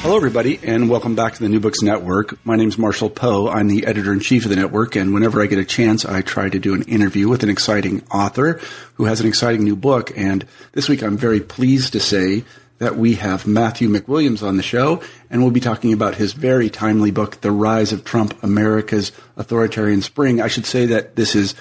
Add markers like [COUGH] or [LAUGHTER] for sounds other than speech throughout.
Hello, everybody, and welcome back to the New Books Network. My name is Marshall Poe. I'm the editor in chief of the network, and whenever I get a chance, I try to do an interview with an exciting author who has an exciting new book. And this week, I'm very pleased to say that we have Matthew MacWilliams on the show, and we'll be talking about his very timely book, The Rise of Trump America's Authoritarian Spring. I should say that this is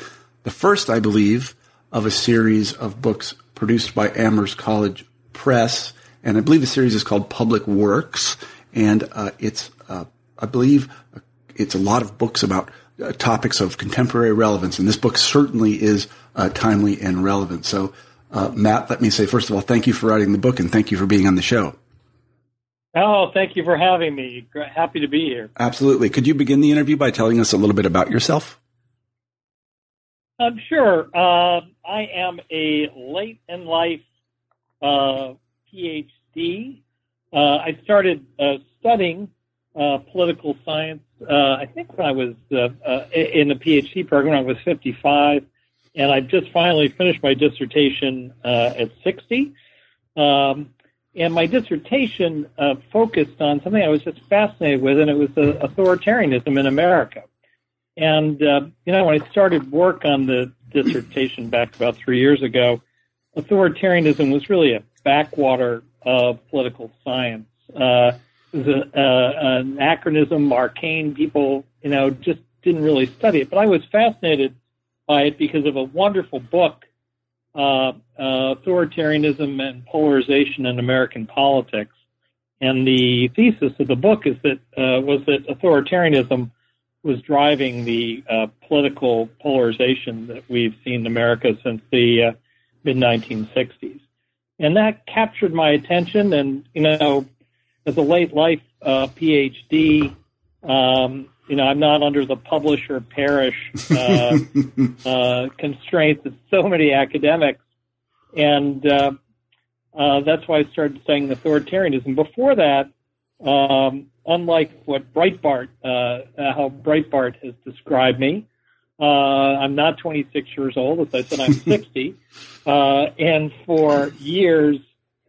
the first, I believe, of a series of books produced by Amherst College Press and I believe the series is called Public Works, and uh, it's uh, I believe uh, it's a lot of books about uh, topics of contemporary relevance, and this book certainly is uh, timely and relevant. So, uh, Matt, let me say first of all, thank you for writing the book, and thank you for being on the show. Oh, thank you for having me. Happy to be here. Absolutely. Could you begin the interview by telling us a little bit about yourself? Um, sure. I am a late in life PhD Uh, I started uh, studying uh, political science, uh, I think when I was uh, uh, in the PhD program, I was 55, and I just finally finished my dissertation at 60. Um, and my dissertation focused on something I was just fascinated with, and it was authoritarianism in America. And, you know, when I started work on the dissertation back about three years ago, authoritarianism was really a backwater of political science. Uh, uh, an acronym, arcane. People, you know, just didn't really study it. But I was fascinated by it because of a wonderful book, uh, uh, Authoritarianism and Polarization in American Politics. And the thesis of the book is that uh, was that authoritarianism was driving the uh, political polarization that we've seen in America since the mid 1960s and that captured my attention. And you know, as a late life uh, PhD, um, you know, I'm not under the publisher perish uh, [LAUGHS] uh, constraints of so many academics, and uh, uh, that's why I started studying authoritarianism. Before that, um, unlike what Breitbart, uh, how Breitbart has described me, uh, I'm not 26 years old. As I said, I'm [LAUGHS] 60. Uh, and for years,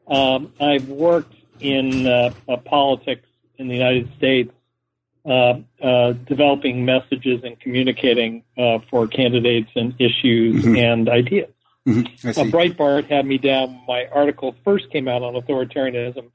um, I've worked in uh, uh politics in the United States, uh, uh, developing messages and communicating for candidates and issues mm-hmm. and ideas. Mm-hmm. Breitbart had me down. My article first came out on authoritarianism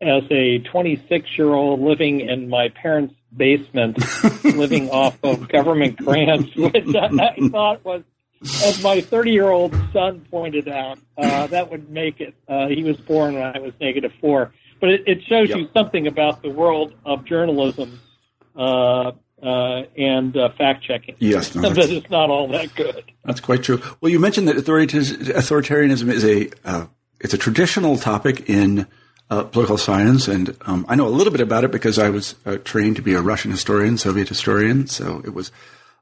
as a 26 year old living in my parents' basement, [LAUGHS] living off of government grants, [LAUGHS] which I, thought was, as my 30 year old son pointed out, uh, that would make it. Uh, he was born when I was negative four. But it, it shows yep. you something about the world of journalism uh, uh and uh, fact checking. Yes, no, [LAUGHS] that it's not all that good. That's quite true. Well, you mentioned that authoritarianism is a uh, it's a traditional topic in uh, political science, and um, I know a little bit about it because I was uh, trained to be a Russian historian, Soviet historian. So it was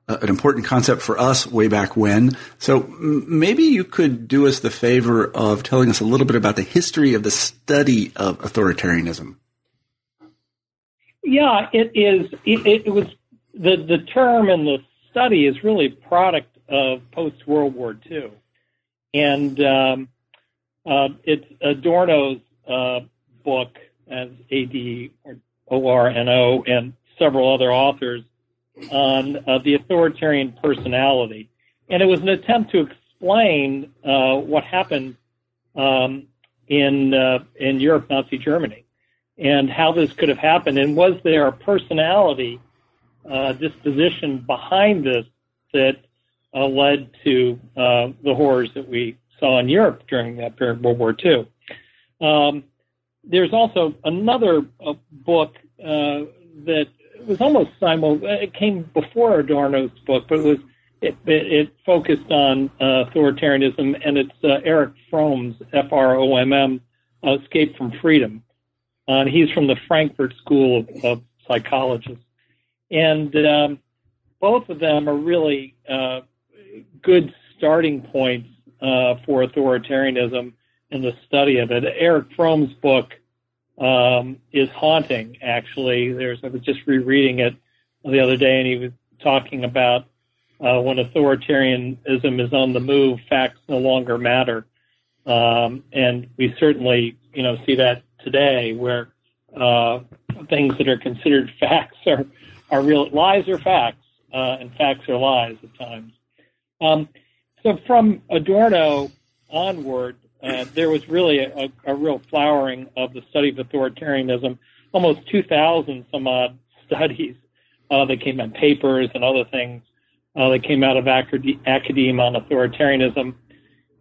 uh, an important concept for us way back when. So m- maybe you could do us the favor of telling us a little bit about the history of the study of authoritarianism. Yeah, it is. It, it was the the term and the study is really a product of post World War II, and um, uh, it's Adorno's uh, book as A.D. or O-R-N-O and several other authors on uh, the authoritarian personality. And it was an attempt to explain uh, what happened um, in uh, in Europe, Nazi Germany. and how this could have happened, and was there a personality uh, disposition behind this that uh, led to uh, the horrors that we saw in Europe during that period, of World War II. Um, there's also another uh, book uh, that was almost simul. It came before Adorno's book, but it was it, it, it focused on uh, authoritarianism, and it's uh, Erich Fromm's F R O M M, Escape from Freedom. and he's from the Frankfurt School of, of Psychologists, and um, both of them are really uh, good starting points uh, for authoritarianism and the study of it. Eric Fromm's book um, is haunting. Actually, there's I was just rereading it the other day, and he was talking about uh, when authoritarianism is on the move, facts no longer matter, um, and we certainly you know see that today, where uh, things that are considered [LAUGHS] facts are are real lies are facts, uh, and facts are lies at times. Um, so from Adorno onward, uh, there was really a, a, real flowering of the study of authoritarianism. Almost 2,000 some odd [LAUGHS] studies uh, that came out, papers and other things uh, that came out of acad- academia on authoritarianism.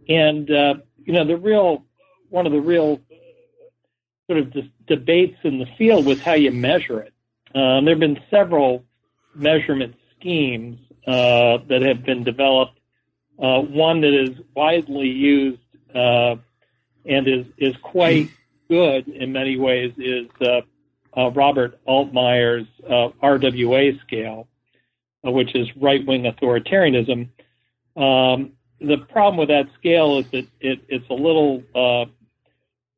And, uh, you know, the real, one of the real sort of dis- debates in the field was how you measure it. Um, there have been several measurement schemes uh, that have been developed. Uh, one that is widely used uh, and is is quite good in many ways is uh, uh, Robert Altemeyer's uh, RWA scale, uh, which is right wing authoritarianism. Um, the problem with that scale is that it, it's a little uh,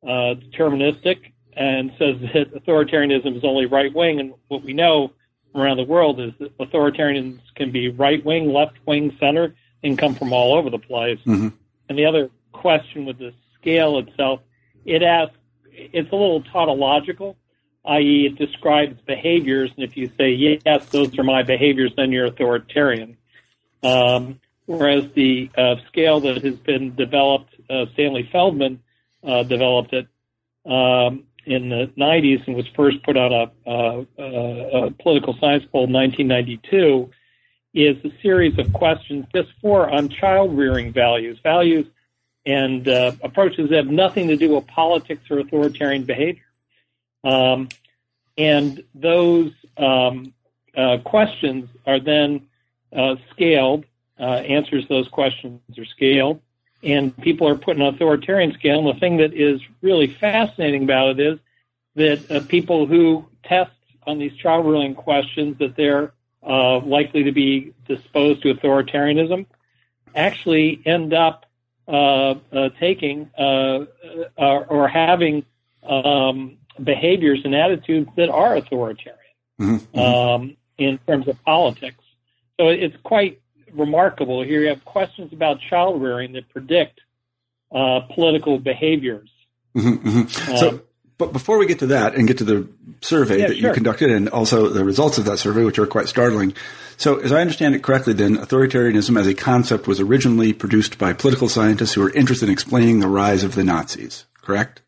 deterministic and says [LAUGHS] that authoritarianism is only right wing, and what we know around the world is that authoritarians can be right wing, left wing, center, and come from all over the place. Mm-hmm. And the other question with the scale itself, it asks, it's a little tautological, i.e., it describes behaviors, and if you say, yes, those are my behaviors, then you're authoritarian. Um, whereas the uh, scale that has been developed, uh, Stanley Feldman uh, developed it um, in the 90s and was first put on a, a, a political science poll in 1992, is a series of questions just for on child rearing values, values and uh, approaches that have nothing to do with politics or authoritarian behavior. Um, and those um, uh, questions are then uh, scaled. Uh, answers those questions are scaled, and people are put in an authoritarian scale. And the thing that is really fascinating about it is that uh, people who test on these child rearing questions that they're uh, likely to be disposed to authoritarianism actually end up taking uh, or having um, behaviors and attitudes that are authoritarian mm-hmm. mm-hmm. um, in terms of politics. So it's quite remarkable. Here you have questions about child rearing that predict uh, political behaviors. Mm-hmm, mm-hmm. Um, so, but before we get to that and get to the survey yeah, that sure. you conducted and also the results of that survey, which are quite startling, so, as I understand it correctly, then authoritarianism as a concept was originally produced by political scientists who were interested in explaining the rise of the Nazis. Correct?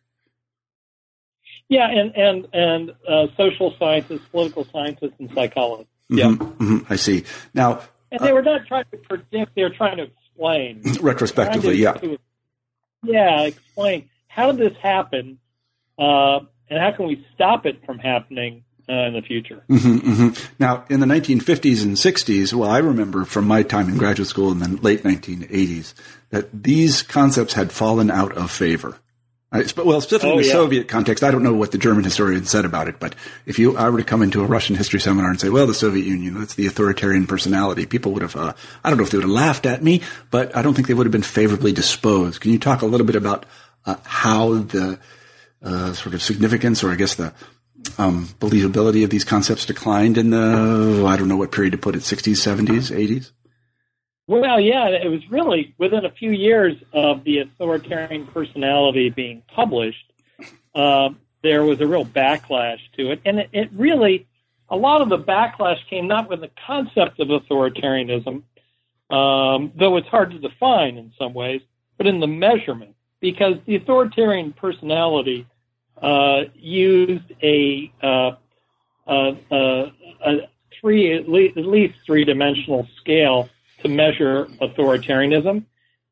Yeah, and and and uh, social scientists, political scientists, and psychologists. Mm-hmm, yeah, mm-hmm, I see. Now, and they were not trying to predict; they were trying to explain [LAUGHS] retrospectively. To, yeah, to, yeah, explain how did this happen, uh, and how can we stop it from happening uh, in the future. Mm-hmm, mm-hmm. Now, in the 1950s and 60s, well, I remember from my time in graduate school in the late 1980s that these concepts had fallen out of favor. well, specifically oh, in the yeah. Soviet context, I don't know what the German historian said about it, but if you I were to come into a Russian history seminar and say, "Well, the Soviet Union, that's the authoritarian personality," people would have, uh, I don't know if they would have laughed at me, but I don't think they would have been favorably disposed. Can you talk a little bit about uh, how the uh, sort of significance, or I guess the um, believability of these concepts declined in the I don't know what period to put it 60s, 70s, 80s? Well, yeah, it was really within a few years of the authoritarian personality being published, uh, there was a real backlash to it, and it, it, really a lot of the backlash came not with the concept of authoritarianism, um, though it's hard to define in some ways, but in the measurement, because the authoritarian personality uh, used a, uh, a, a, three at least, at least three dimensional scale to measure authoritarianism.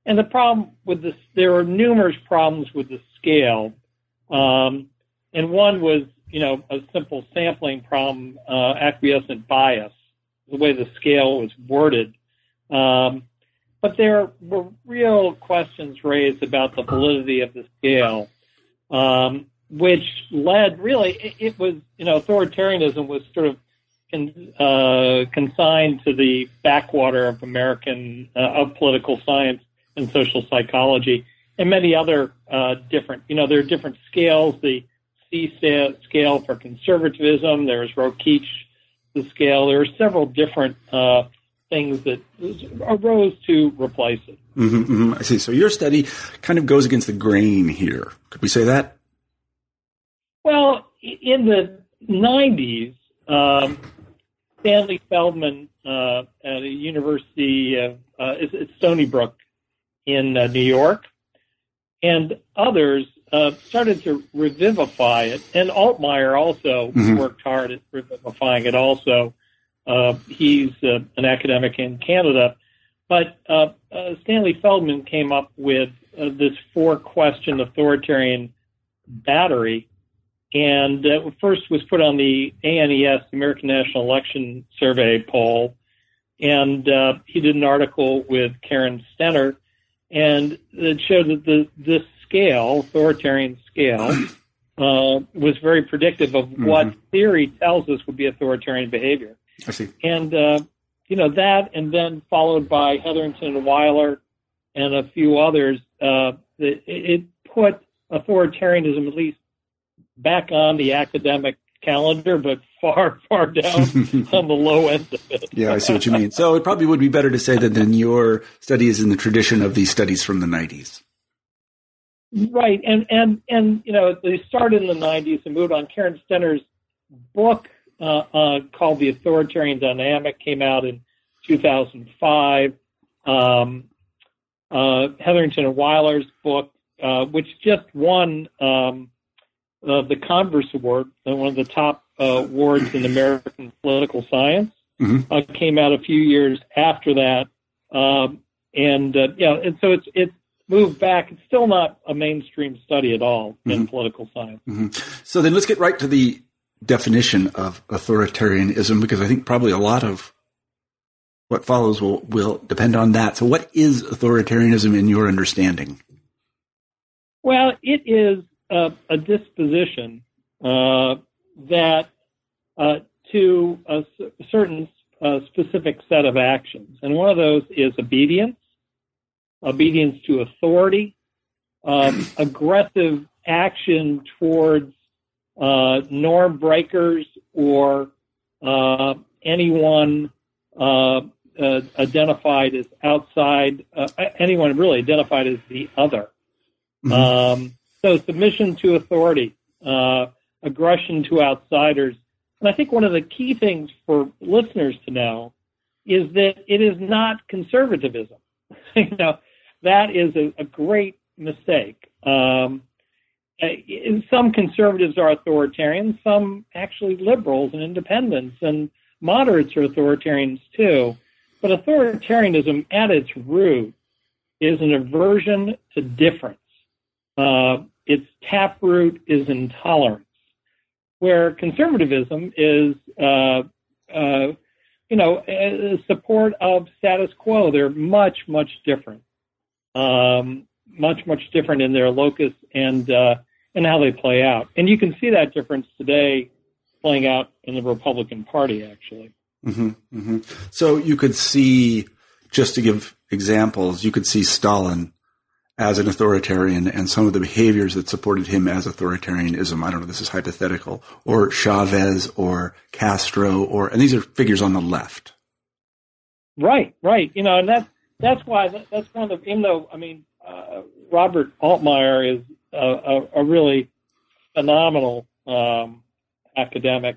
And the problem with this, there are numerous problems with the scale. Um, and one was, you know, a simple sampling problem, uh, acquiescent bias, the way the scale was worded. Um, but there were real questions raised about the validity of the scale, um, which led really, it, it, was, you know, authoritarianism was sort of con, uh, consigned to the backwater of American, uh, of political science and social psychology and many other uh, different, you know, there are different scales. The C scale for conservatism, there's Rokeach, the scale. There are several different uh, things that arose to replace it. Mm-hmm, mm-hmm. I see. So your study kind of goes against the grain here. Could we say that? Well, in the 90s, um, Stanley Feldman uh, at a university of uh, it's Stony Brook in uh, New York, and others uh, started to revivify it. And Altemeyer also mm-hmm. worked hard at revivifying it. Also, uh, he's uh, an academic in Canada, but uh, uh, Stanley Feldman came up with this four-question authoritarian battery, and first was put on the ANES, the American National Election Survey poll, and he did an article with Karen Stenner and it showed that the this scale, authoritarian scale, [CLEARS THROAT] uh, was very predictive of mm-hmm. what theory tells us would be authoritarian behavior. I see. And uh, you know that, and then followed by Hetherington and Weiler and a few others. Uh, it, it put authoritarianism at least back on the academic calendar, but far, far down [LAUGHS] on the low end of it. yeah, I see what you mean. So it probably would be better to say that then your study is in the tradition of these studies from the 90s. Right, and and and you know they started in the '90s and moved on. Karen Stenner's book uh, uh, called "The Authoritarian Dynamic" came out in 2005. Um, uh, Hetherington and Weiler's book, uh, which just won um, uh, the Converse Award, uh, one of the top uh, awards in American political science. Mm-hmm. Uh, came out a few years after that, um, and uh, yeah, and so it's it's moved back. It's still not a mainstream study at all mm-hmm. in political science. Mm-hmm. So then let's get right to the definition of authoritarianism because I think probably a lot of what follows will will depend on that. So what is authoritarianism in your understanding? Well, it is a, a disposition uh, that uh, to a certain uh, specific set of actions, and one of those is obedience, obedience to authority, um, [CLEARS THROAT] aggressive action towards uh, norm breakers or uh, anyone uh, identified as outside, anyone really identified as the other. Mm-hmm. Um, so submission to authority, uh, aggression to outsiders. And I think one of the key things for listeners to know is that it is not conservatism. [LAUGHS] you know, that is a, a great mistake. Um, some conservatives are authoritarian, some actually liberals and independents, and moderates are authoritarians too. But authoritarianism at its root is an aversion to difference. Uh, its taproot is intolerance, where conservatism is, uh, uh, you know, support of status quo. They're much, much different, um, much, much different in their locus and uh, and how they play out. And you can see that difference today playing out in the Republican Party, actually. Mm-hmm, mm-hmm. So you could see, just to give examples, you could see Stalin as an authoritarian and some of the behaviors that supported him as authoritarianism. I don't know, this is hypothetical, or Chavez or Castro or, and these are figures on the left. Right, right. You know, and that's, that's why, that's one of the, even though, I mean, uh, Robert Altemeyer is a, a, a really phenomenal um, academic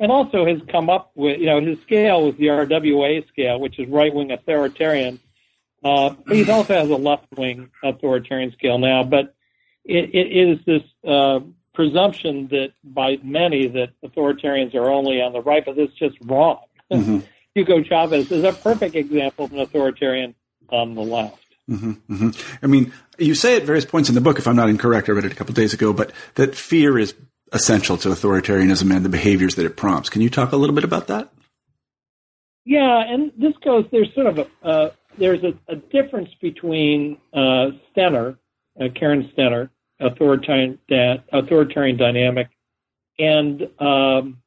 and also has come up with, you know, his scale was the RWA scale, which is right wing authoritarian uh, he also has a left wing authoritarian scale now, but it, it is this uh, presumption that by many that authoritarians are only on the right, but that's just wrong. Mm-hmm. [LAUGHS] Hugo Chavez is a perfect example of an authoritarian on the left. Mm-hmm, mm-hmm. I mean, you say at various points in the book, if I'm not incorrect, I read it a couple days ago, but that fear is essential to authoritarianism and the behaviors that it prompts. Can you talk a little bit about that? Yeah, and this goes. There's sort of a uh, there's a, a, difference between uh, Stenner, uh, Karen Stenner, authoritarian authoritarian dynamic, and um,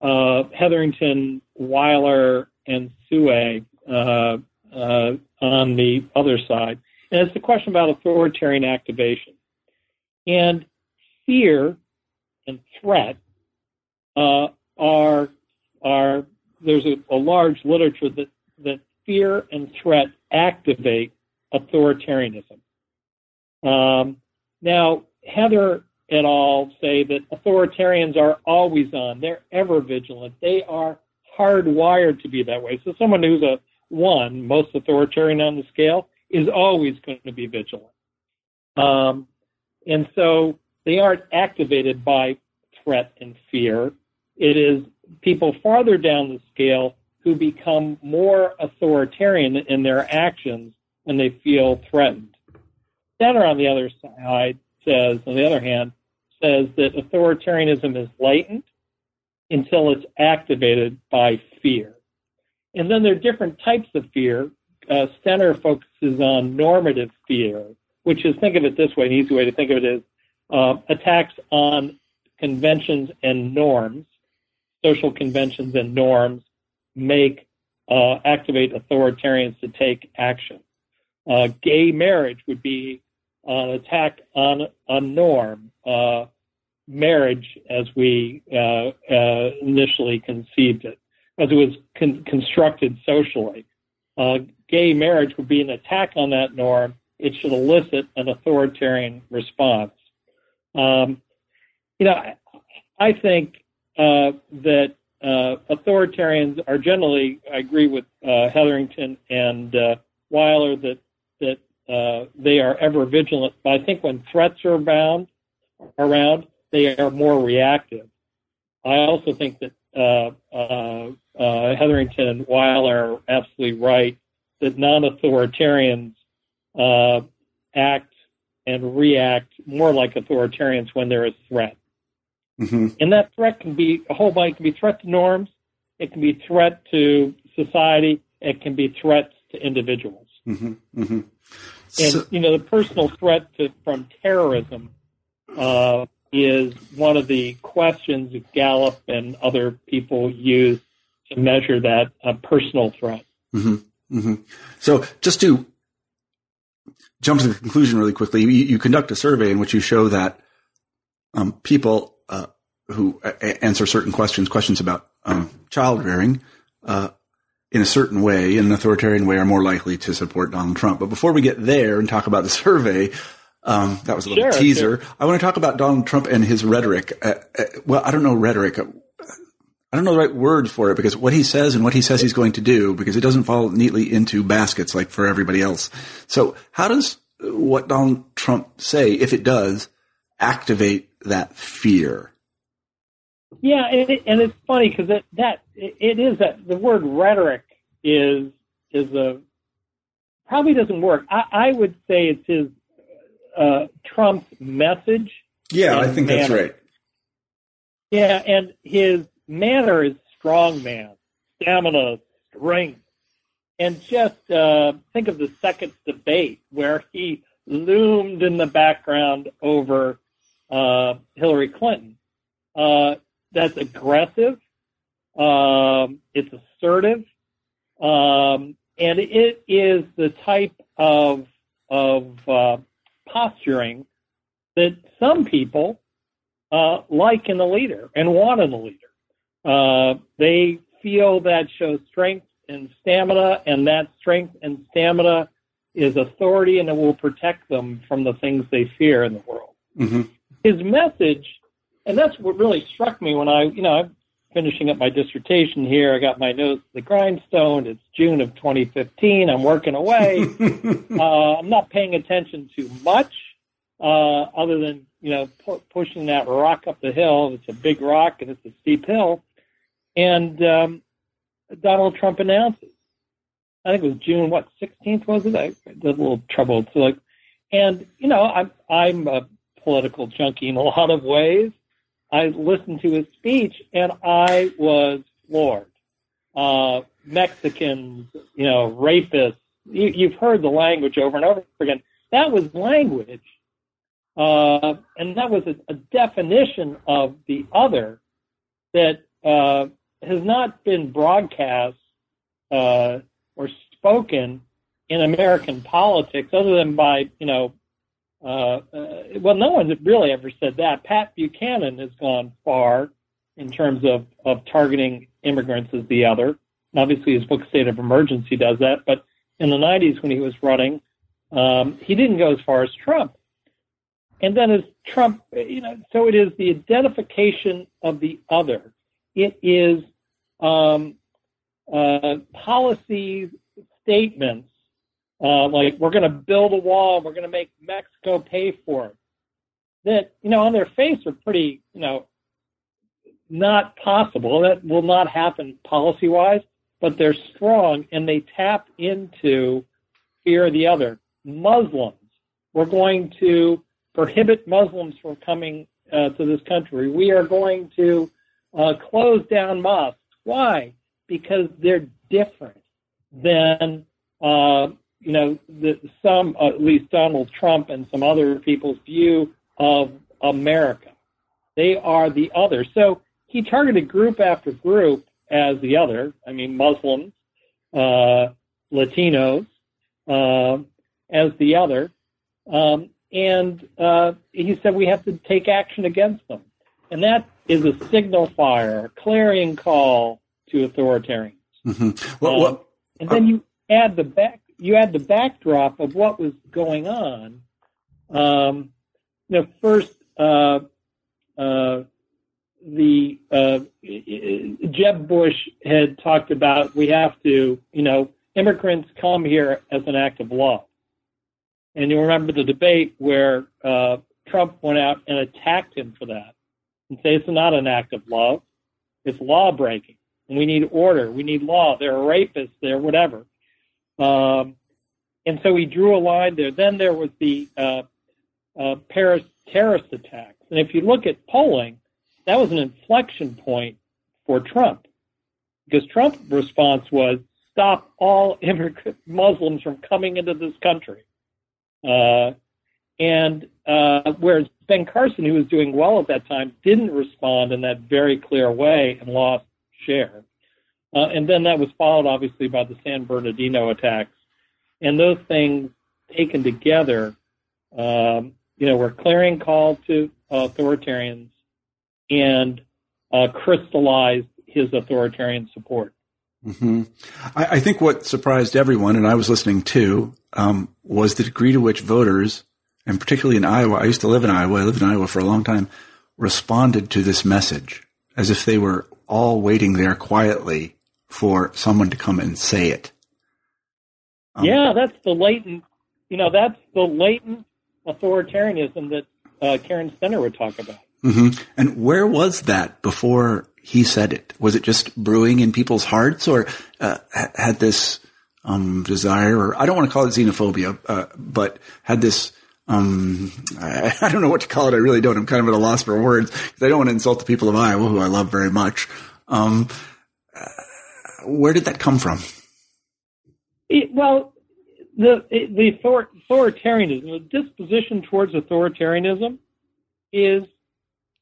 uh, Hetherington, Weiler, and Sue uh, uh, on the other side. And it's the question about authoritarian activation. And fear and threat uh, are are there's a, a, large literature that that fear and threat activate authoritarianism. Um, now, Heather et al. say that authoritarians are always on; they're ever vigilant. They are hardwired to be that way. So, someone who's a one, most authoritarian on the scale, is always going to be vigilant. Um, and so they aren't activated by threat and fear. It is people farther down the scale who become more authoritarian in their actions when they feel threatened. Stenner, on the other side, says, on the other hand, says that authoritarianism is latent until it's activated by fear. And then there are different types of fear. Uh, Stenner focuses on normative fear, which is, think of it this way, an easy way to think of it is uh, attacks on conventions and norms, social conventions and norms make, uh, activate authoritarians to take action. Uh, gay marriage would be an attack on a norm, uh, marriage as we uh, initially conceived it as it was con- constructed socially. Uh, gay marriage would be an attack on that norm. It should elicit an authoritarian response. Um, you know, I, I think uh, that uh, authoritarians are generally, I agree with uh, Hetherington and uh, Weiler that that uh, they are ever vigilant. But I think when threats are abound, around, they are more reactive. I also think that uh, uh, uh, Hetherington and Weiler are absolutely right that non-authoritarians uh, act and react more like authoritarians when there is threat. Mm-hmm. And that threat can be a whole bunch. It can be threat to norms. It can be threat to society. It can be threats to individuals. Mm-hmm. Mm-hmm. So, and you know the personal threat to, from terrorism uh, is one of the questions that Gallup and other people use to measure that uh, personal threat. Mm-hmm. Mm-hmm. So, just to jump to the conclusion really quickly, you, you conduct a survey in which you show that um, people who a- answer certain questions, questions about um, child rearing, uh, in a certain way, in an authoritarian way, are more likely to support Donald Trump. But before we get there and talk about the [LAUGHS] survey, um, that was a little sure, teaser. Sure. I want to talk about Donald Trump and his rhetoric. Uh, uh, well, I don't know rhetoric. I don't know the right word for it because what he says and what he says he's going to do because it doesn't fall neatly into baskets like for everybody else. So how does what Donald Trump say, if it does, activate that fear? Yeah, and, it, and it's funny because it, that it is that the word rhetoric is is a probably doesn't work. I, I would say it's his uh, Trump's message. Yeah, I think manner. that's right. Yeah, and his manner is strong man, stamina, strength. And just uh, think of the second debate where he loomed in the background over uh, Hillary Clinton. Uh, that's aggressive. Um, it's assertive. Um, and it is the type of, of uh, posturing that some people uh, like in a leader and want in a leader. Uh, they feel that shows strength and stamina, and that strength and stamina is authority, and it will protect them from the things they fear in the world. Mm-hmm. His message, and that's what really struck me when I, you know, I'm finishing up my dissertation here. I got my nose to the grindstone. It's June of 2015. I'm working away. [LAUGHS] uh, I'm not paying attention to much, uh, other than you know, pu- pushing that rock up the hill. It's a big rock and it's a steep hill. And um, Donald Trump announces, I think it was June, what, 16th, was it? I did a little trouble. So like, and, you know, I'm, I'm a political junkie in a lot of ways. I listened to his speech and I was floored. Uh, Mexicans, you know, rapists. You, you've heard the language over and over again. That was language, uh, and that was a, a, definition of the other that uh, has not been broadcast uh, or spoken in American politics, other than by you know. Uh, uh, well, no one's really ever said that. Pat Buchanan has gone far in terms of, of targeting immigrants as the other. Obviously, his book State of Emergency does that. But in the 90s, when he was running, um, he didn't go as far as Trump. And then as Trump, you know, so it is the identification of the other. It is um, uh, policy statements uh, like we're going to build a wall, we're going to make Mexico pay for it. That you know, on their face are pretty, you know, not possible. That will not happen policy wise, but they're strong and they tap into fear of the other. Muslims. We're going to prohibit Muslims from coming uh, to this country. We are going to uh, close down mosques. Why? Because they're different than uh, you know the, some, at least Donald Trump and some other people's view of America. They are the other. So he targeted group after group as the other. I mean, Muslims, uh, Latinos, uh, as the other. Um, and uh, he said we have to take action against them. And that is a signal fire, a clarion call to authoritarians. Mm-hmm. Well, um, and then you add the back, you had the backdrop of what was going on. Um, know, first, uh, uh, the uh, Jeb Bush had talked about we have to, you know, immigrants come here as an act of law. And you remember the debate where uh, Trump went out and attacked him for that and say it's not an act of love, it's law breaking. And we need order, we need law. They're rapists, they're whatever. Um, and so he drew a line there. Then there was the uh, uh, Paris terrorist attacks. And if you look at polling, that was an inflection point for Trump because Trump's response was stop all [LAUGHS] immigrant Muslims from coming into this country. Uh, and uh, whereas Ben Carson, who was doing well at that time, didn't respond in that very clear way and lost share. Uh, and then that was followed, obviously, by the San Bernardino attacks. And those things taken together, um, you know, were clarion call to authoritarians and uh, crystallized his authoritarian support. Mm-hmm. I, I, think what surprised everyone, and I was listening too, um, was the degree to which voters, and particularly in Iowa, I used to live in Iowa, I lived in Iowa for a long time, responded to this message as if they were all waiting there quietly for someone to come and say it. Um, yeah, that's the latent, you know, that's the latent authoritarianism that uh, Karen Stenner would talk about. Mm-hmm. And where was that before he said it? Was it just brewing in people's hearts, or uh, had this um, desire, or I don't want to call it xenophobia, uh, but had this um, I, I, don't know what to call it. I really don't. I'm kind of at a loss for words because I don't want to insult the people of Iowa, who I love very much. Um, uh, where did that come from? It, well, the the authoritarianism, the disposition towards authoritarianism, is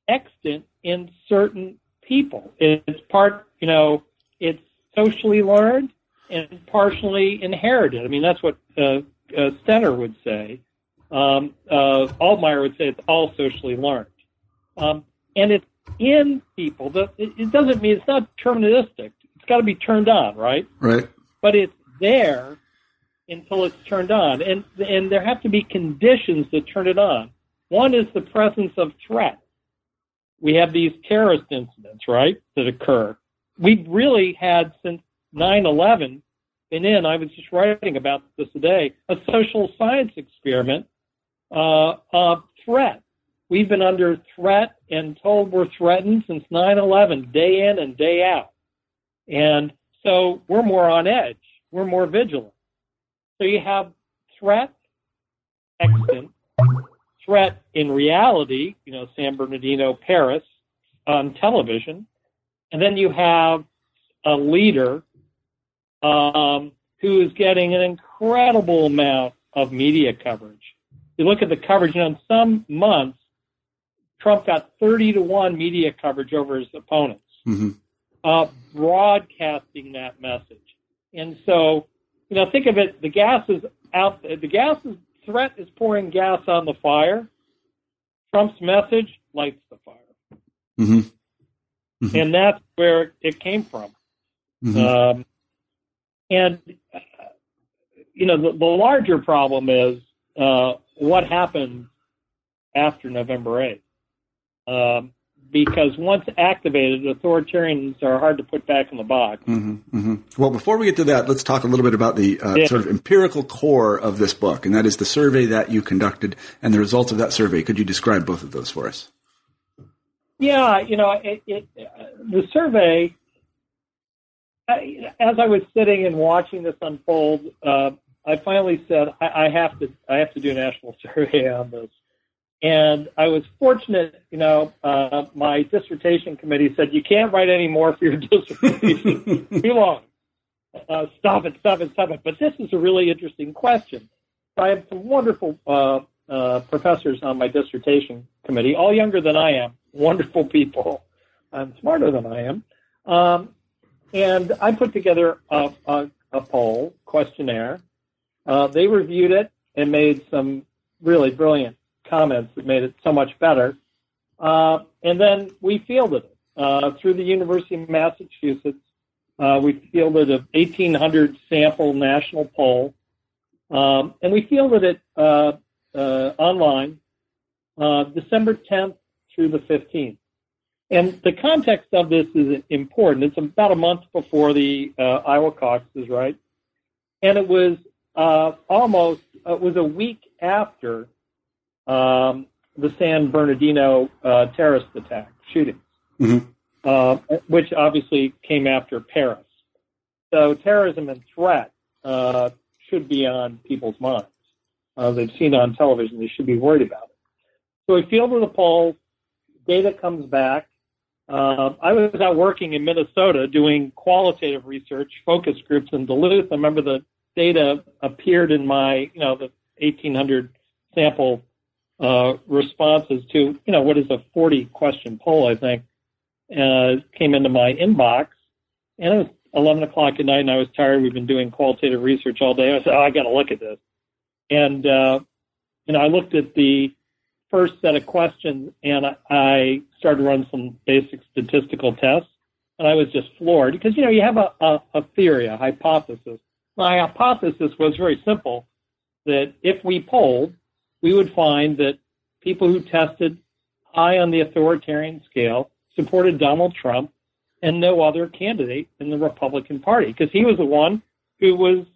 extant in certain people. It's part, you know, it's socially learned and partially inherited. I mean, that's what uh, uh, Stenner would say. Um, uh, Altemeyer would say it's all socially learned. Um, and it's in people. The, it, it doesn't mean it's not deterministic. It's got to be turned on, right? Right. But it's there until it's turned on, and and there have to be conditions to turn it on. One is the presence of threat we have these terrorist incidents, right, that occur. We've really had since 9/11 been in. I was just writing about this today. A social science experiment uh, of threat. we've been under threat and told we're threatened since 9/11, day in and day out, and so we're more on edge. We're more vigilant. So you have threat, extant, threat in reality, you know, San Bernardino, Paris, on television, and then you have a leader um, who is getting an incredible amount of media coverage. You look at the coverage, know, in some months, Trump got 30 to 1 media coverage over his opponents, mm-hmm. Uh, broadcasting that message. And so, you know, think of it, the gas is out, the gas is, threat is pouring gas on the fire. Trump's message lights the fire. Mm-hmm. Mm-hmm. And that's where it came from. Mm-hmm. Um, and, you know, the, the larger problem is uh, what happened after November 8th. Um, because once activated, authoritarians are hard to put back in the box. Mm-hmm, mm-hmm. Well, before we get to that, let's talk a little bit about the uh, yeah. sort of empirical core of this book, and that is the survey that you conducted and the results of that survey. Could you describe both of those for us? Yeah, you know, it, it, uh, the survey. I, as I was sitting and watching this unfold, uh, I finally said, I, I have to, I have to do a national [LAUGHS] survey on this. And I was fortunate, you know, uh, my dissertation committee said, you can't write any more for your [LAUGHS] dissertation. Too long. Uh, stop it, stop it, stop it. But this is a really interesting question. I have some wonderful uh, uh, professors on my dissertation committee, all younger than I am, wonderful people, and smarter than I am. Um, and I put together a, a, a poll questionnaire. Uh, they reviewed it and made some really brilliant comments that made it so much better. Uh, and then we fielded it uh, through the University of Massachusetts. Uh, we fielded a 1,800 sample national poll, um, and we fielded it uh, uh, online uh, December 10th through the 15th. And the context of this is important. It's about a month before the Iowa caucuses, right? And it was almost it was a week after um, the San Bernardino uh, terrorist attack shootings, mm-hmm. uh, which obviously came after Paris. So terrorism and threat uh, should be on people's minds. Uh, they've seen it on television. They should be worried about it. So we fielded the polls. Data comes back. Uh, I was out working in Minnesota doing qualitative research, focus groups in Duluth. I remember the data appeared in my, you know, the 1,800 sample uh, responses to, you know, what is a 40 question poll, I think, uh, came into my inbox. And it was 11 o'clock at night and I was tired. We've been doing qualitative research all day. I said, oh, I got to look at this. And, uh, you know, I looked at the first set of questions and I started running some basic statistical tests. And I was just floored because, you know, you have a, a, a theory, a hypothesis. My hypothesis was very simple that if we polled we would find that people who tested high on the authoritarian scale supported Donald Trump and no other candidate in the Republican Party because he was the one who was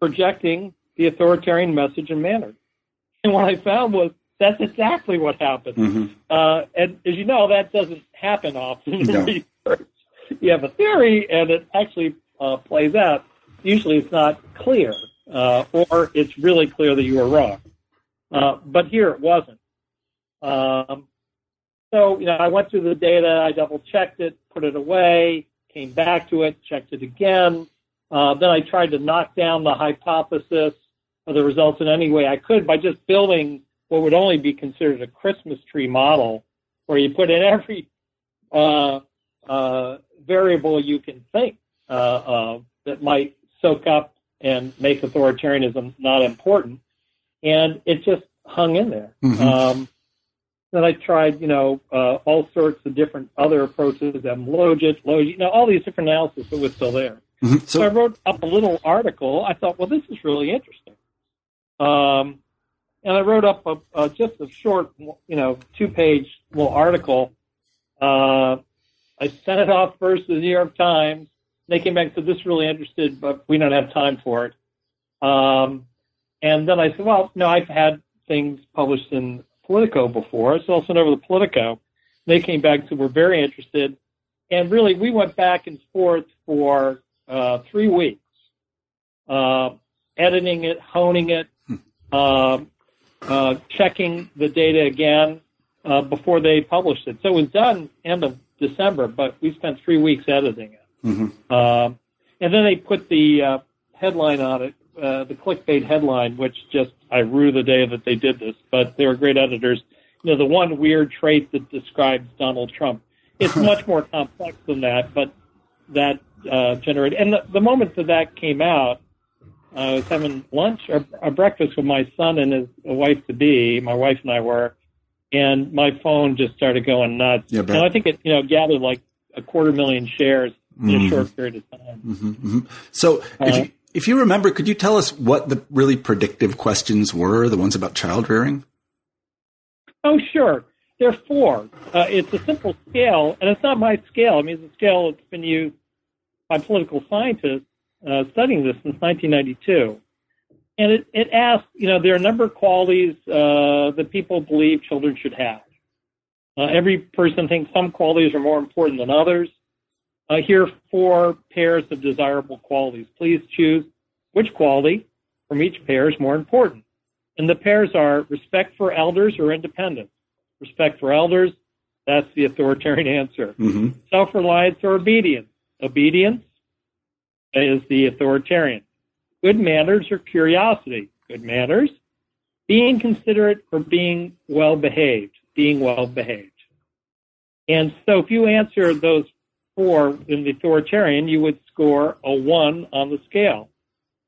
projecting the authoritarian message and manner. And what I found was that's exactly what happened. Mm-hmm. Uh, and as you know, that doesn't happen often in no. research. You have a theory and it actually uh, plays out. Usually it's not clear, uh, or it's really clear that you were wrong. Uh, but here it wasn't. Um, so, you know, I went through the data, I double checked it, put it away, came back to it, checked it again. Uh, then I tried to knock down the hypothesis of the results in any way I could by just building what would only be considered a Christmas tree model, where you put in every uh, uh, variable you can think uh, that might soak up and make authoritarianism not important and it just hung in there. Mm-hmm. Um, then I tried, you know, uh, all sorts of different other approaches, Logit, Logit, you know, all these different analysis, but it was still there. Mm-hmm. So, so, I wrote up a little article. I thought, well, this is really interesting. Um, and I wrote up a, a, just a short, you know, two-page little article. Uh, I sent it off first to the New York Times. They came back and said, this is really interested, but we don't have time for it. Um, and then I said, well, no, I've had things published in Politico before, so I sent over the Politico. They came back and said, we're very interested. And really, we went back and forth for uh, three weeks, uh, editing it, honing it, hmm. uh, uh, checking the data again uh, before they published it. So it was done end of December, but we spent three weeks editing it. Mm-hmm. Um, and then they put the uh, headline on it, uh, the clickbait headline, which just I rue the day that they did this, but they were great editors. You know, the one weird trait that describes Donald Trump. It's [LAUGHS] much more complex than that, but that uh, generated. And the, the moment that that came out, I was having lunch or, a breakfast with my son and his wife to be. My wife and I were, and my phone just started going nuts. Yeah, and I think it, you know, gathered like a quarter million shares in mm-hmm. a short period of time. Mm-hmm, mm-hmm. So, uh, if you, if you remember, could you tell us what the really predictive questions were? The ones about child rearing? Oh, sure. There are four. Uh, it's a simple scale, and it's not my scale. I mean, it's a scale that's been used by political scientists uh, studying this since 1992. And it, it asks, you know, there are a number of qualities uh, that people believe children should have. Uh, every person thinks some qualities are more important than others. Uh, here are four pairs of desirable qualities. Please choose which quality from each pair is more important. And the pairs are respect for elders or independence. Respect for elders, that's the authoritarian answer. Mm-hmm. Self reliance or obedience. Obedience is the authoritarian. Good manners or curiosity. Good manners. Being considerate or being well behaved. Being well behaved. And so if you answer those four in the authoritarian, you would score a one on the scale.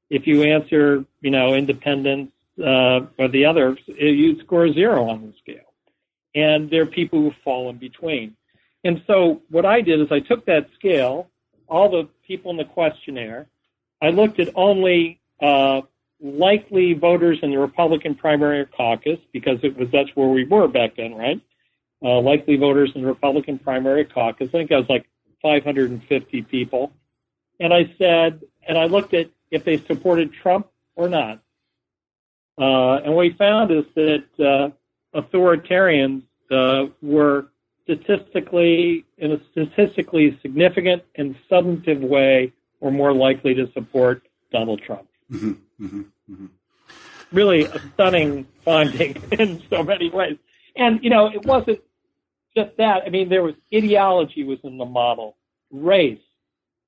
If you answer, you know, independence uh, or the others, you'd score a zero on the scale. And there are people who fall in between. And so what I did is I took that scale all the people in the questionnaire. I looked at only uh, likely voters in the Republican primary or caucus because it was that's where we were back then, right? Uh, likely voters in the Republican primary caucus. I think I was like 550 people, and I said, and I looked at if they supported Trump or not. Uh, and what we found is that uh, authoritarians uh, were statistically, in a statistically significant and substantive way, were more likely to support Donald Trump. Mm-hmm, mm-hmm, mm-hmm. Really a stunning finding [LAUGHS] in so many ways. And, you know, it wasn't just that. I mean, there was ideology was in the model, race,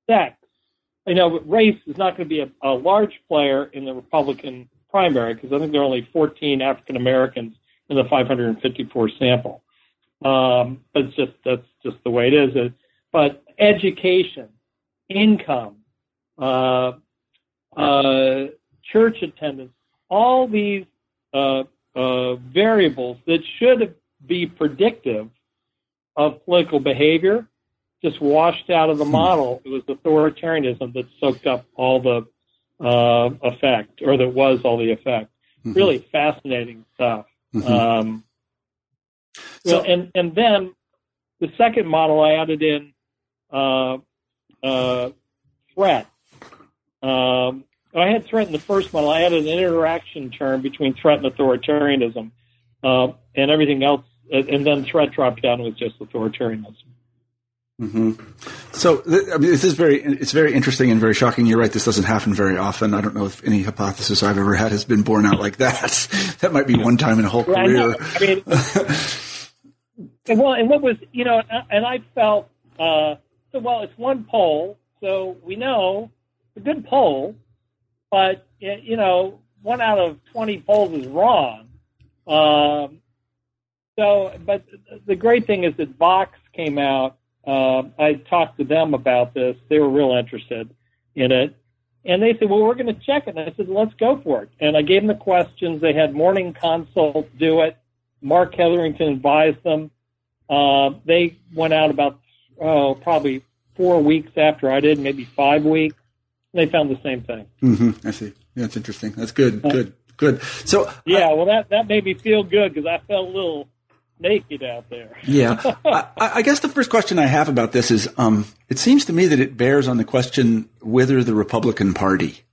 sex. You know, race is not going to be a, a large player in the Republican primary because I think there are only 14 African Americans in the 554 sample. Um, but it's just that's just the way it is. But education, income, uh, uh, church attendance, all these uh, uh variables that should be predictive of political behavior just washed out of the hmm. model. It was authoritarianism that soaked up all the uh, effect, or that was all the effect. Mm-hmm. Really fascinating stuff. Mm-hmm. Um, so, well, and and then the second model I added in uh, uh, threat. Um, I had threat in the first model. I added an interaction term between threat and authoritarianism, uh, and everything else. And then threat dropped down was just authoritarianism. Mm-hmm. So th- I mean, this is very it's very interesting and very shocking. You're right. This doesn't happen very often. I don't know if any hypothesis I've ever had has been borne out like that. [LAUGHS] that might be one time in a whole career. I, I mean, And well, and what was you know, and I felt uh, so well. It's one poll, so we know it's a good poll, but you know, one out of twenty polls is wrong. Um, so, but the great thing is that Vox came out. Uh, I talked to them about this. They were real interested in it. And they said, well, we're going to check it. And I said, let's go for it. And I gave them the questions. They had morning consult do it. Marc Hetherington advised them. Uh, they went out about oh probably four weeks after I did, maybe five weeks. They found the same thing. Mm-hmm. I see. Yeah, that's interesting. That's good. Uh, good. Good. So yeah, I, well that that made me feel good because I felt a little naked out there. yeah, [LAUGHS] I, I, guess the first question I have about this is, um, it seems to me that it bears on the question whether the Republican Party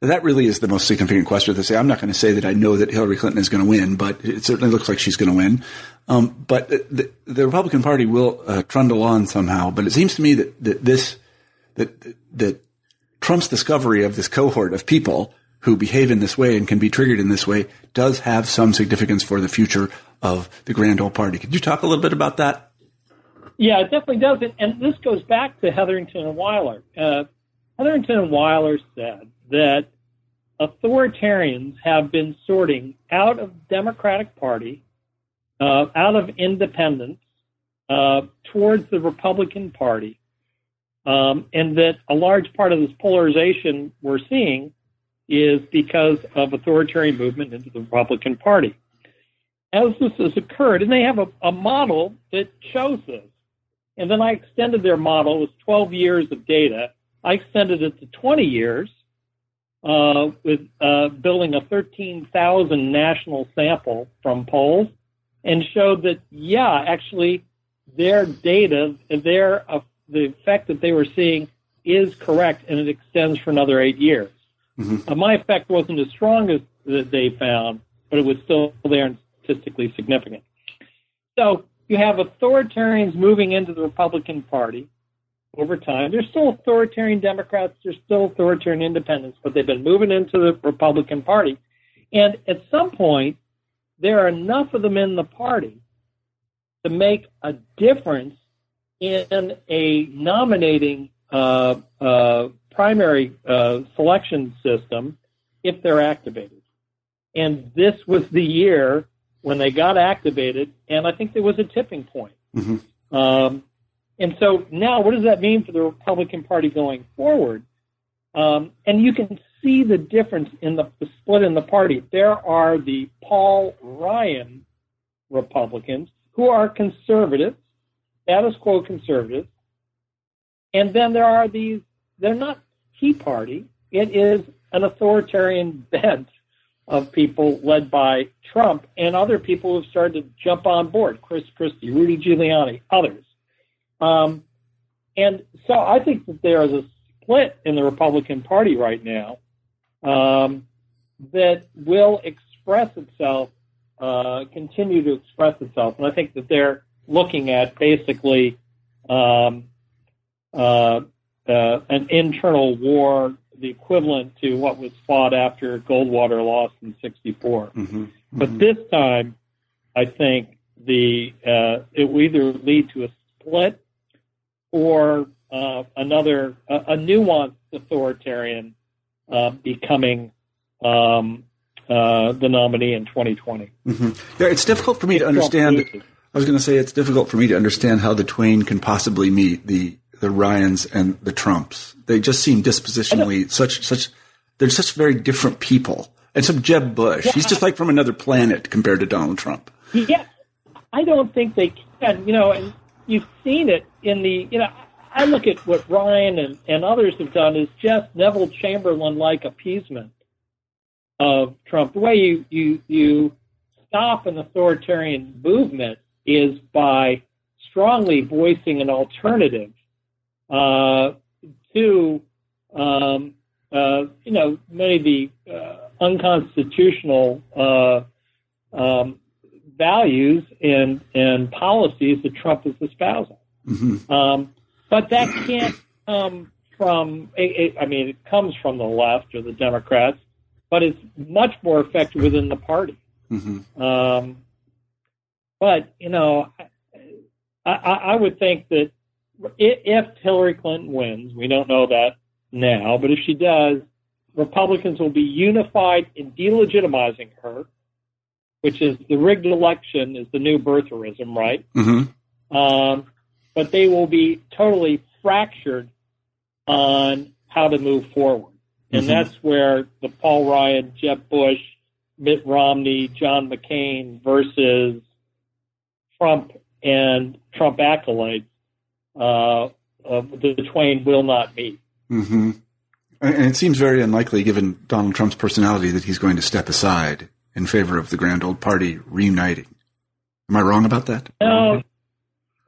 That really is the most significant question to say. I'm not going to say that I know that Hillary Clinton is going to win, but it certainly looks like she's going to win. Um, but the, the, Republican Party will uh, trundle on somehow. But it seems to me that, that this that that Trump's discovery of this cohort of people who behave in this way and can be triggered in this way does have some significance for the future of the grand old party. Could you talk a little bit about that? Yeah, it definitely does. And this goes back to Hetherington and Weiler. Uh, Hetherington and Weiler said that authoritarians have been sorting out of Democratic Party, uh, out of independence, uh, towards the Republican Party, um, and that a large part of this polarization we're seeing is because of authoritarian movement into the Republican Party. As this has occurred, and they have a, a model that shows this, and then I extended their model, with 12 years of data. I extended it to 20 years uh, with uh, building a 13,000 national sample from polls and showed that, yeah, actually, their data, their uh, the effect that they were seeing is correct, and it extends for another eight years. Mm-hmm. Uh, my effect wasn't as strong as that they found, but it was still there and statistically significant. So you have authoritarians moving into the Republican Party over time. There's still authoritarian Democrats, there's still authoritarian independents, but they've been moving into the Republican Party. And at some point, there are enough of them in the party to make a difference in a nominating uh, uh, primary uh, selection system if they're activated. And this was the year when they got activated, and I think there was a tipping point. Mm-hmm. Um, and so now, what does that mean for the Republican Party going forward? Um, and you can see the difference in the, the split in the party. There are the Paul Ryan Republicans who are conservative, status quo conservatives, and then there are these. They're not Tea Party. It is an authoritarian bent of people led by Trump and other people who have started to jump on board. Chris Christie, Rudy Giuliani, others. Um, and so I think that there is a split in the Republican Party right now um, that will express itself, uh, continue to express itself. And I think that they're looking at basically um, uh, uh, an internal war, the equivalent to what was fought after Goldwater lost in '64. Mm-hmm. Mm-hmm. But this time, I think the uh, it will either lead to a split or uh, another a, a nuanced authoritarian uh, becoming um, uh, the nominee in 2020. Mm-hmm. Yeah, it's difficult for me to understand. I was going to say it's difficult for me to understand how the twain can possibly meet the the Ryans and the Trumps. They just seem dispositionally such such. They're such very different people. And some Jeb Bush, yeah. he's just like from another planet compared to Donald Trump. Yeah, I don't think they can. You know, and you've seen it in the, you know, I look at what Ryan and, and others have done is just Neville Chamberlain like appeasement of Trump. The way you, you, you stop an authoritarian movement is by strongly voicing an alternative uh, to, um, uh, you know, many of the uh, unconstitutional uh, um, values and and policies that Trump is espousing. Mm-hmm. Um, but that can't come from. It, I mean, it comes from the left or the Democrats, but it's much more effective within the party. Mm-hmm. Um, but you know, I, I, I would think that if Hillary Clinton wins, we don't know that now, but if she does, Republicans will be unified in delegitimizing her which is the rigged election is the new birtherism, right? Mm-hmm. Um, but they will be totally fractured on how to move forward. And mm-hmm. that's where the Paul Ryan, Jeb Bush, Mitt Romney, John McCain versus Trump and Trump acolytes, uh, the twain will not meet. Mm-hmm. And it seems very unlikely, given Donald Trump's personality, that he's going to step aside in favor of the grand old party reuniting. Am I wrong about that? No,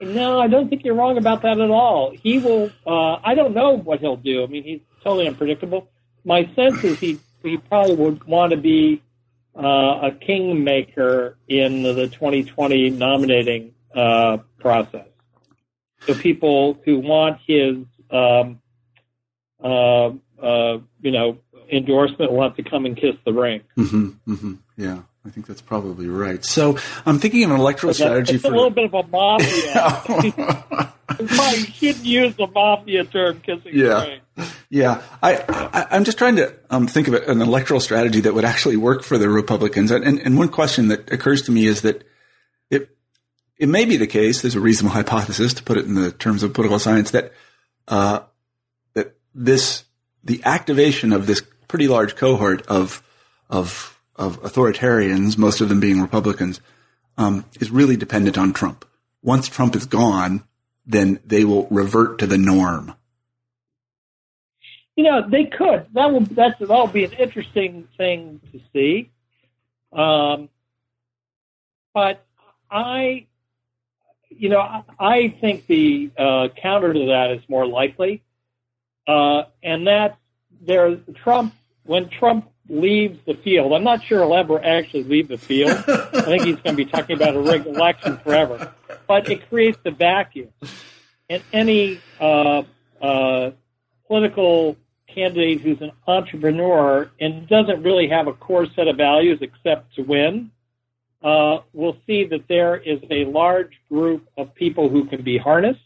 no, I don't think you're wrong about that at all. He will. Uh, I don't know what he'll do. I mean, he's totally unpredictable. my sense is he he probably would want to be uh, a kingmaker in the 2020 nominating uh, process. So people who want his, um, uh, uh, you know, endorsement will have to come and kiss the ring. Mm-hmm, mm-hmm. Yeah, I think that's probably right. So I'm thinking of an electoral strategy it's for a little bit of a mafia. [LAUGHS] [LAUGHS] you shouldn't use the mafia term, kissing Yeah. the ring. Yeah, I, I I'm just trying to um, think of an electoral strategy that would actually work for the Republicans. And, and and one question that occurs to me is that it may be the case. There's a reasonable hypothesis to put it in the terms of political science that uh, that this the activation of this pretty large cohort of of of authoritarians, most of them being Republicans, um, is really dependent on Trump. Once Trump is gone, then they will revert to the norm. You know, they could. That will that's that'll be an interesting thing to see. Um, but I, you know, I, I think the uh, counter to that is more likely, uh, and that's there. Trump when Trump leaves the field. I'm not sure he'll ever actually leave the field. [LAUGHS] I think he's going to be talking about a rigged election forever. But it creates the vacuum, and any uh, uh, political candidate who's an entrepreneur and doesn't really have a core set of values except to win uh, will see that there is a large group of people who can be harnessed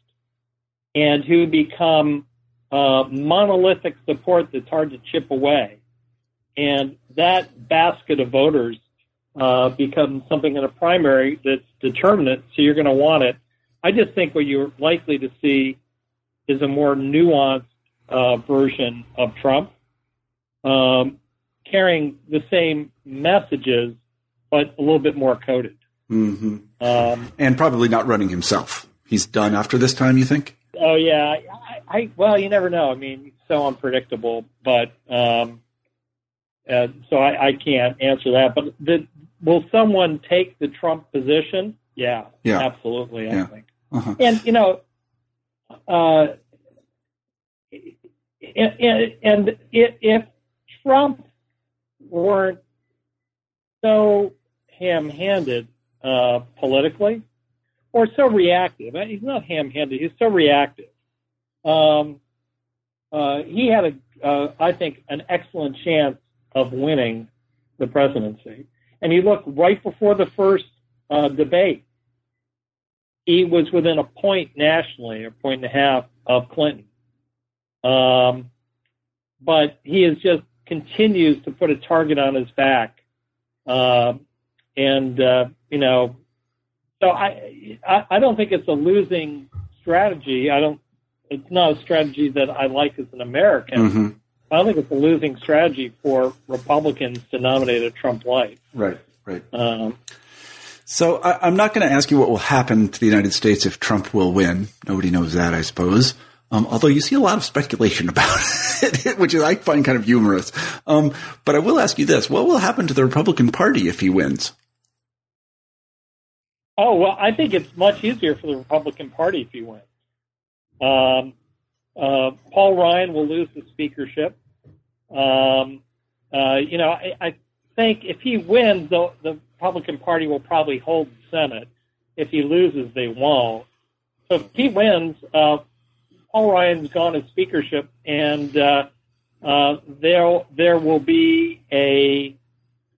and who become uh, monolithic support that's hard to chip away. And that basket of voters uh, becomes something in a primary that's determinant, so you're going to want it. I just think what you're likely to see is a more nuanced uh, version of Trump, um, carrying the same messages, but a little bit more coded. hmm Um, And probably not running himself. He's done after this time, you think? oh yeah, I, I well, you never know. I mean, it's so unpredictable, but um, uh, so I, I can't answer that. But the, will someone take the Trump position? Yeah, Yeah. absolutely. I Yeah. think. Uh-huh. And you know, uh, and, and, and if, if Trump weren't so ham-handed uh, politically, or so reactive, uh, he's not ham-handed. He's so reactive. Um, uh, he had a, uh, I think, an excellent chance of winning the presidency. And he looked right before the first uh, debate, he was within a point nationally, a point and a half of Clinton. Um, but he has just continues to put a target on his back, um, and uh, you know, so I, I I don't think it's a losing strategy. I don't. It's not a strategy that I like as an American. hmm I don't think it's a losing strategy for Republicans to nominate a Trump light. Right, right. Um, So I, I'm not going to ask you what will happen to the United States if Trump will win. Nobody knows that, I suppose. Um, although you see a lot of speculation [LAUGHS] about it, which I find kind of humorous. Um, but I will ask you this: What will happen to the Republican Party if he wins? Oh well, I think it's much easier for the Republican Party if he wins. Um, uh, Paul Ryan will lose the speakership. Um, uh, you know, I, I think if he wins, the, the Republican Party will probably hold the Senate. If he loses, they won't. So if he wins, uh, Paul Ryan's gone as speakership, and uh, uh, there there will be a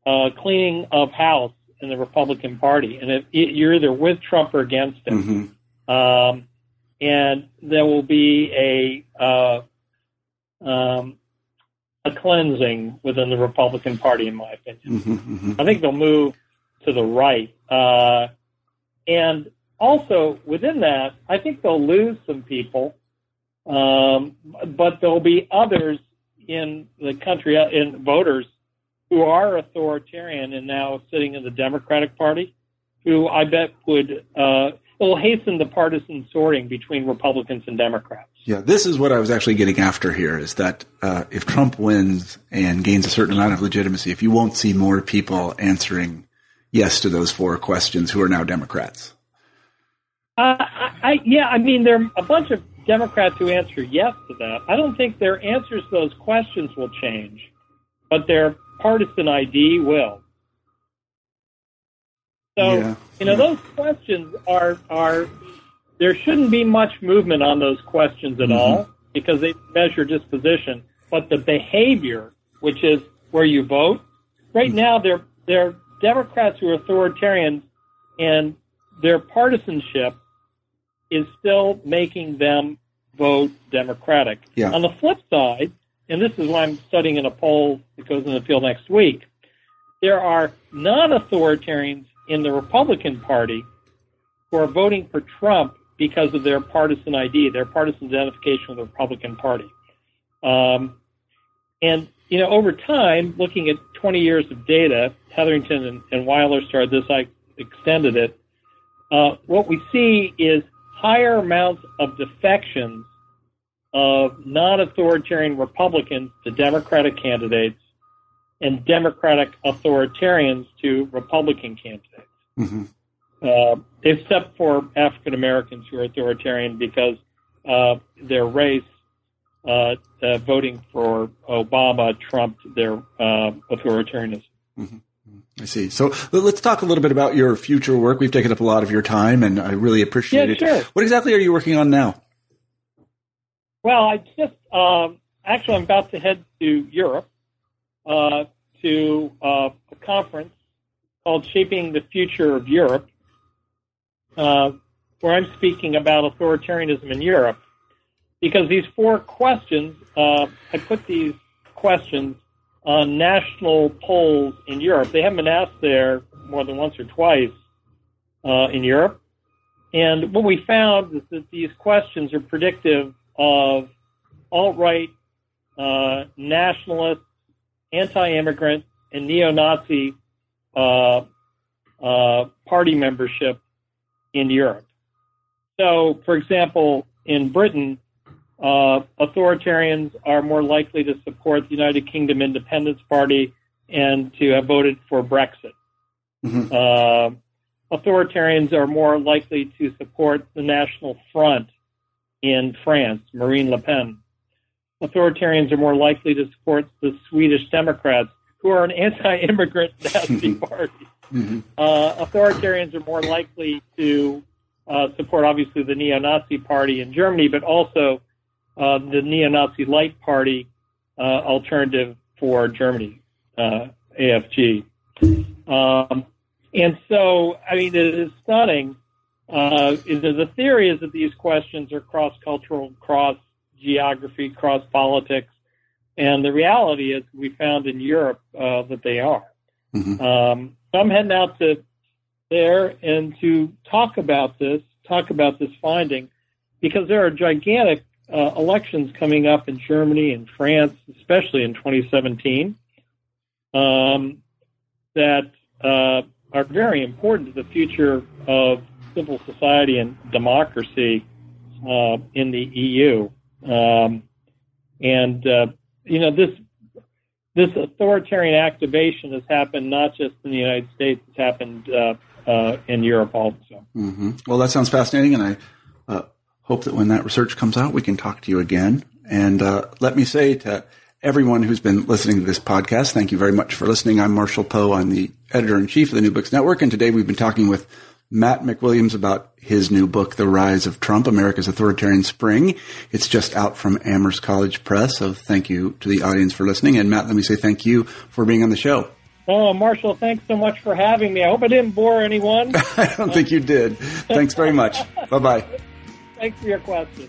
uh, cleaning of house in the Republican Party, and if you're either with Trump or against him, hmm um, and there will be a uh, um, a cleansing within the Republican Party, in my opinion. hmm hmm I think they'll move to the right, uh, and also within that, I think they'll lose some people, um, but there'll be others in the country, uh, in voters who are authoritarian and now sitting in the Democratic Party, who I bet would uh, will hasten the partisan sorting between Republicans and Democrats. Yeah, this is what I was actually getting after here: is that uh, if Trump wins and gains a certain amount of legitimacy, if you won't see more people answering yes to those four questions who are now Democrats. Uh, I, I, yeah, I mean, there are a bunch of Democrats who answer yes to that. I don't think their answers to those questions will change, but their partisan ID will. So, Yeah. you know, those questions are are there shouldn't be much movement on those questions at mm-hmm. all because they measure disposition, but the behavior, which is where you vote, right mm-hmm. now they're they're Democrats who are authoritarians and their partisanship is still making them vote Democratic. Yeah. On the flip side, and this is why I'm studying in a poll that goes in the field next week, there are non-authoritarians in the Republican Party who are voting for Trump because of their partisan ID, their partisan identification with the Republican Party. Um, and, you know, over time, looking at 20 years of data, Hetherington and, and Weiler started this, I extended it. Uh, what we see is higher amounts of defections of non-authoritarian Republicans to Democratic candidates and Democratic authoritarians to Republican candidates. Mhm. Uh, except for African Americans who are authoritarian because uh, their race, uh, uh, voting for Obama trumped their uh, authoritarianism. I see. So let's talk a little bit about your future work. We've taken up a lot of your time, and I really appreciate Yeah, it. sure. What exactly are you working on now? Well, I just um, actually I'm about to head to Europe uh, to uh, a conference called "Shaping the Future of Europe," uh, where I'm speaking about authoritarianism in Europe. Because these four questions, uh, I put these questions on national polls in Europe. They haven't been asked there more than once or twice uh, in Europe. And what we found is that these questions are predictive of alt-right, uh, nationalist, anti-immigrant, and neo-Nazi uh, uh, party membership in Europe. So, for example, in Britain, uh, authoritarians are more likely to support the United Kingdom Independence Party and to have voted for Brexit. Mhm. Uh, authoritarians are more likely to support the National Front in France, Marine Le Pen. Authoritarians are more likely to support the Swedish Democrats, who are an anti-immigrant [LAUGHS] Nazi party. Mhm. Uh, authoritarians are more likely to uh, support, obviously, the neo-Nazi party in Germany, but also uh, the neo-Nazi light party uh, alternative for Germany, uh, AFG. Um, and so, I mean, it is stunning. Uh, is the theory is that these questions are cross-cultural, cross-geography, cross-politics, and the reality is we found in Europe uh, that they are. Mhm. Um, so I'm heading out to there and to talk about this, talk about this finding, because there are gigantic uh, elections coming up in Germany and France, especially in 2017, um, that uh, are very important to the future of civil society and democracy uh, in the EU. Um, and uh, you know this this authoritarian activation has happened not just in the United States; it's happened uh, uh, in Europe also. hmm Well, that sounds fascinating, and I uh, hope that when that research comes out, we can talk to you again. And uh, let me say to everyone who's been listening to this podcast, thank you very much for listening. I'm Marshall Poe. I'm the editor in chief of the New Books Network, and today we've been talking with Matt MacWilliams about his new book, The Rise of Trump, America's Authoritarian Spring. It's just out from Amherst College Press. So thank you to the audience for listening. And Matt, let me say thank you for being on the show. Oh, Marshall, thanks so much for having me. I hope I didn't bore anyone. [LAUGHS] I don't think you did. Thanks very much. [LAUGHS] Bye bye. Thanks for your question.